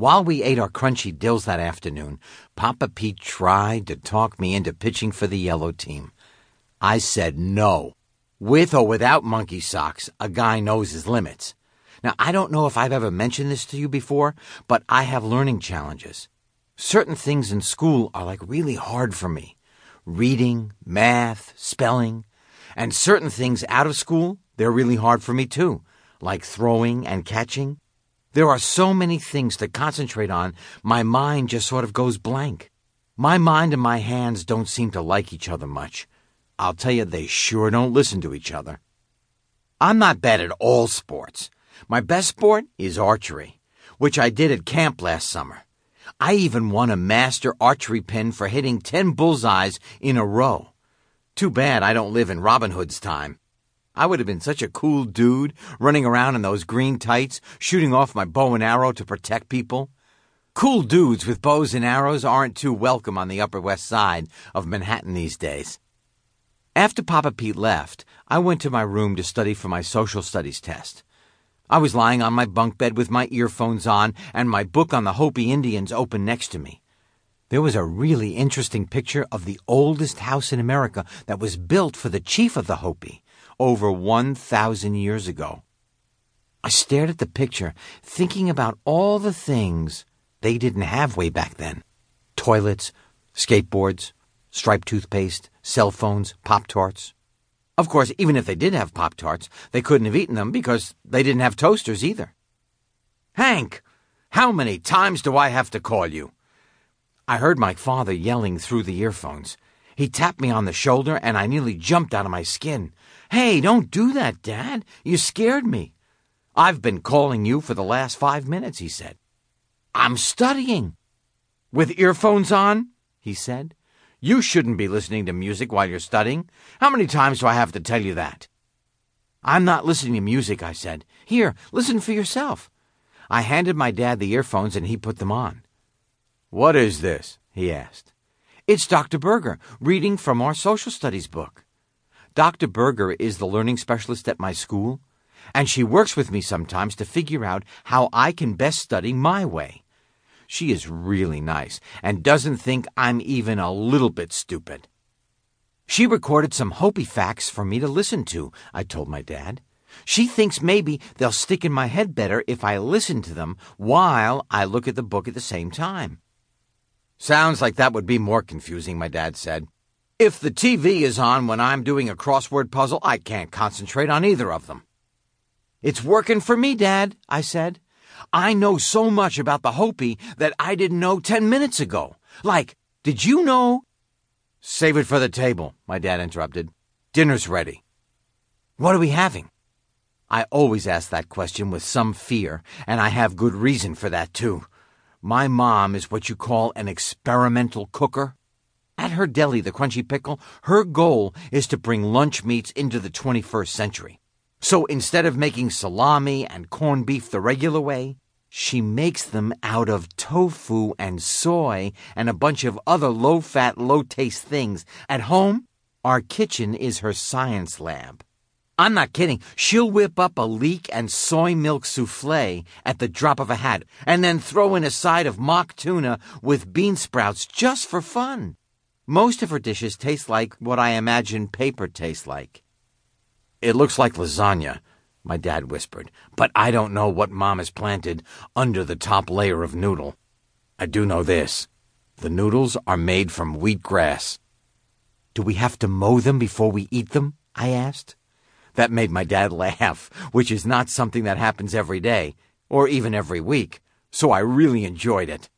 While we ate our crunchy dills that afternoon, Papa Pete tried to talk me into pitching for the yellow team. I said no. With or without monkey socks, a guy knows his limits. Now, I don't know if I've ever mentioned this to you before, but I have learning challenges. Certain things in school are like really hard for me. Reading, math, spelling. And certain things out of school, they're really hard for me too, like throwing and catching. There are so many things to concentrate on, my mind just sort of goes blank. My mind and my hands don't seem to like each other much. I'll tell you, they sure don't listen to each other. I'm not bad at all sports. My best sport is archery, which I did at camp last summer. I even won a master archery pin for hitting 10 bullseyes in a row. Too bad I don't live in Robin Hood's time. I would have been such a cool dude running around in those green tights, shooting off my bow and arrow to protect people. Cool dudes with bows and arrows aren't too welcome on the Upper West Side of Manhattan these days. After Papa Pete left, I went to my room to study for my social studies test. I was lying on my bunk bed with my earphones on and my book on the Hopi Indians open next to me. There was a really interesting picture of the oldest house in America that was built for the chief of the Hopi over 1,000 years ago. I stared at the picture, thinking about all the things they didn't have way back then toilets, skateboards, striped toothpaste, cell phones, Pop Tarts. Of course, even if they did have Pop Tarts, they couldn't have eaten them because they didn't have toasters either. Hank, how many times do I have to call you? I heard my father yelling through the earphones. He tapped me on the shoulder and I nearly jumped out of my skin. Hey, don't do that, Dad. You scared me. I've been calling you for the last five minutes, he said. I'm studying. With earphones on? he said. You shouldn't be listening to music while you're studying. How many times do I have to tell you that? I'm not listening to music, I said. Here, listen for yourself. I handed my dad the earphones and he put them on. What is this? he asked. It's Dr. Berger, reading from our social studies book. Dr. Berger is the learning specialist at my school, and she works with me sometimes to figure out how I can best study my way. She is really nice and doesn't think I'm even a little bit stupid. She recorded some Hopi facts for me to listen to, I told my dad. She thinks maybe they'll stick in my head better if I listen to them while I look at the book at the same time. Sounds like that would be more confusing, my dad said. If the TV is on when I'm doing a crossword puzzle, I can't concentrate on either of them. It's working for me, Dad, I said. I know so much about the Hopi that I didn't know ten minutes ago. Like, did you know? Save it for the table, my dad interrupted. Dinner's ready. What are we having? I always ask that question with some fear, and I have good reason for that, too. My mom is what you call an experimental cooker. At her deli, the Crunchy Pickle, her goal is to bring lunch meats into the 21st century. So instead of making salami and corned beef the regular way, she makes them out of tofu and soy and a bunch of other low fat, low taste things. At home, our kitchen is her science lab. I'm not kidding. She'll whip up a leek and soy milk souffle at the drop of a hat and then throw in a side of mock tuna with bean sprouts just for fun. Most of her dishes taste like what I imagine paper tastes like. It looks like lasagna, my dad whispered, but I don't know what Mom has planted under the top layer of noodle. I do know this. The noodles are made from wheat grass. Do we have to mow them before we eat them? I asked. That made my dad laugh, which is not something that happens every day, or even every week, so I really enjoyed it.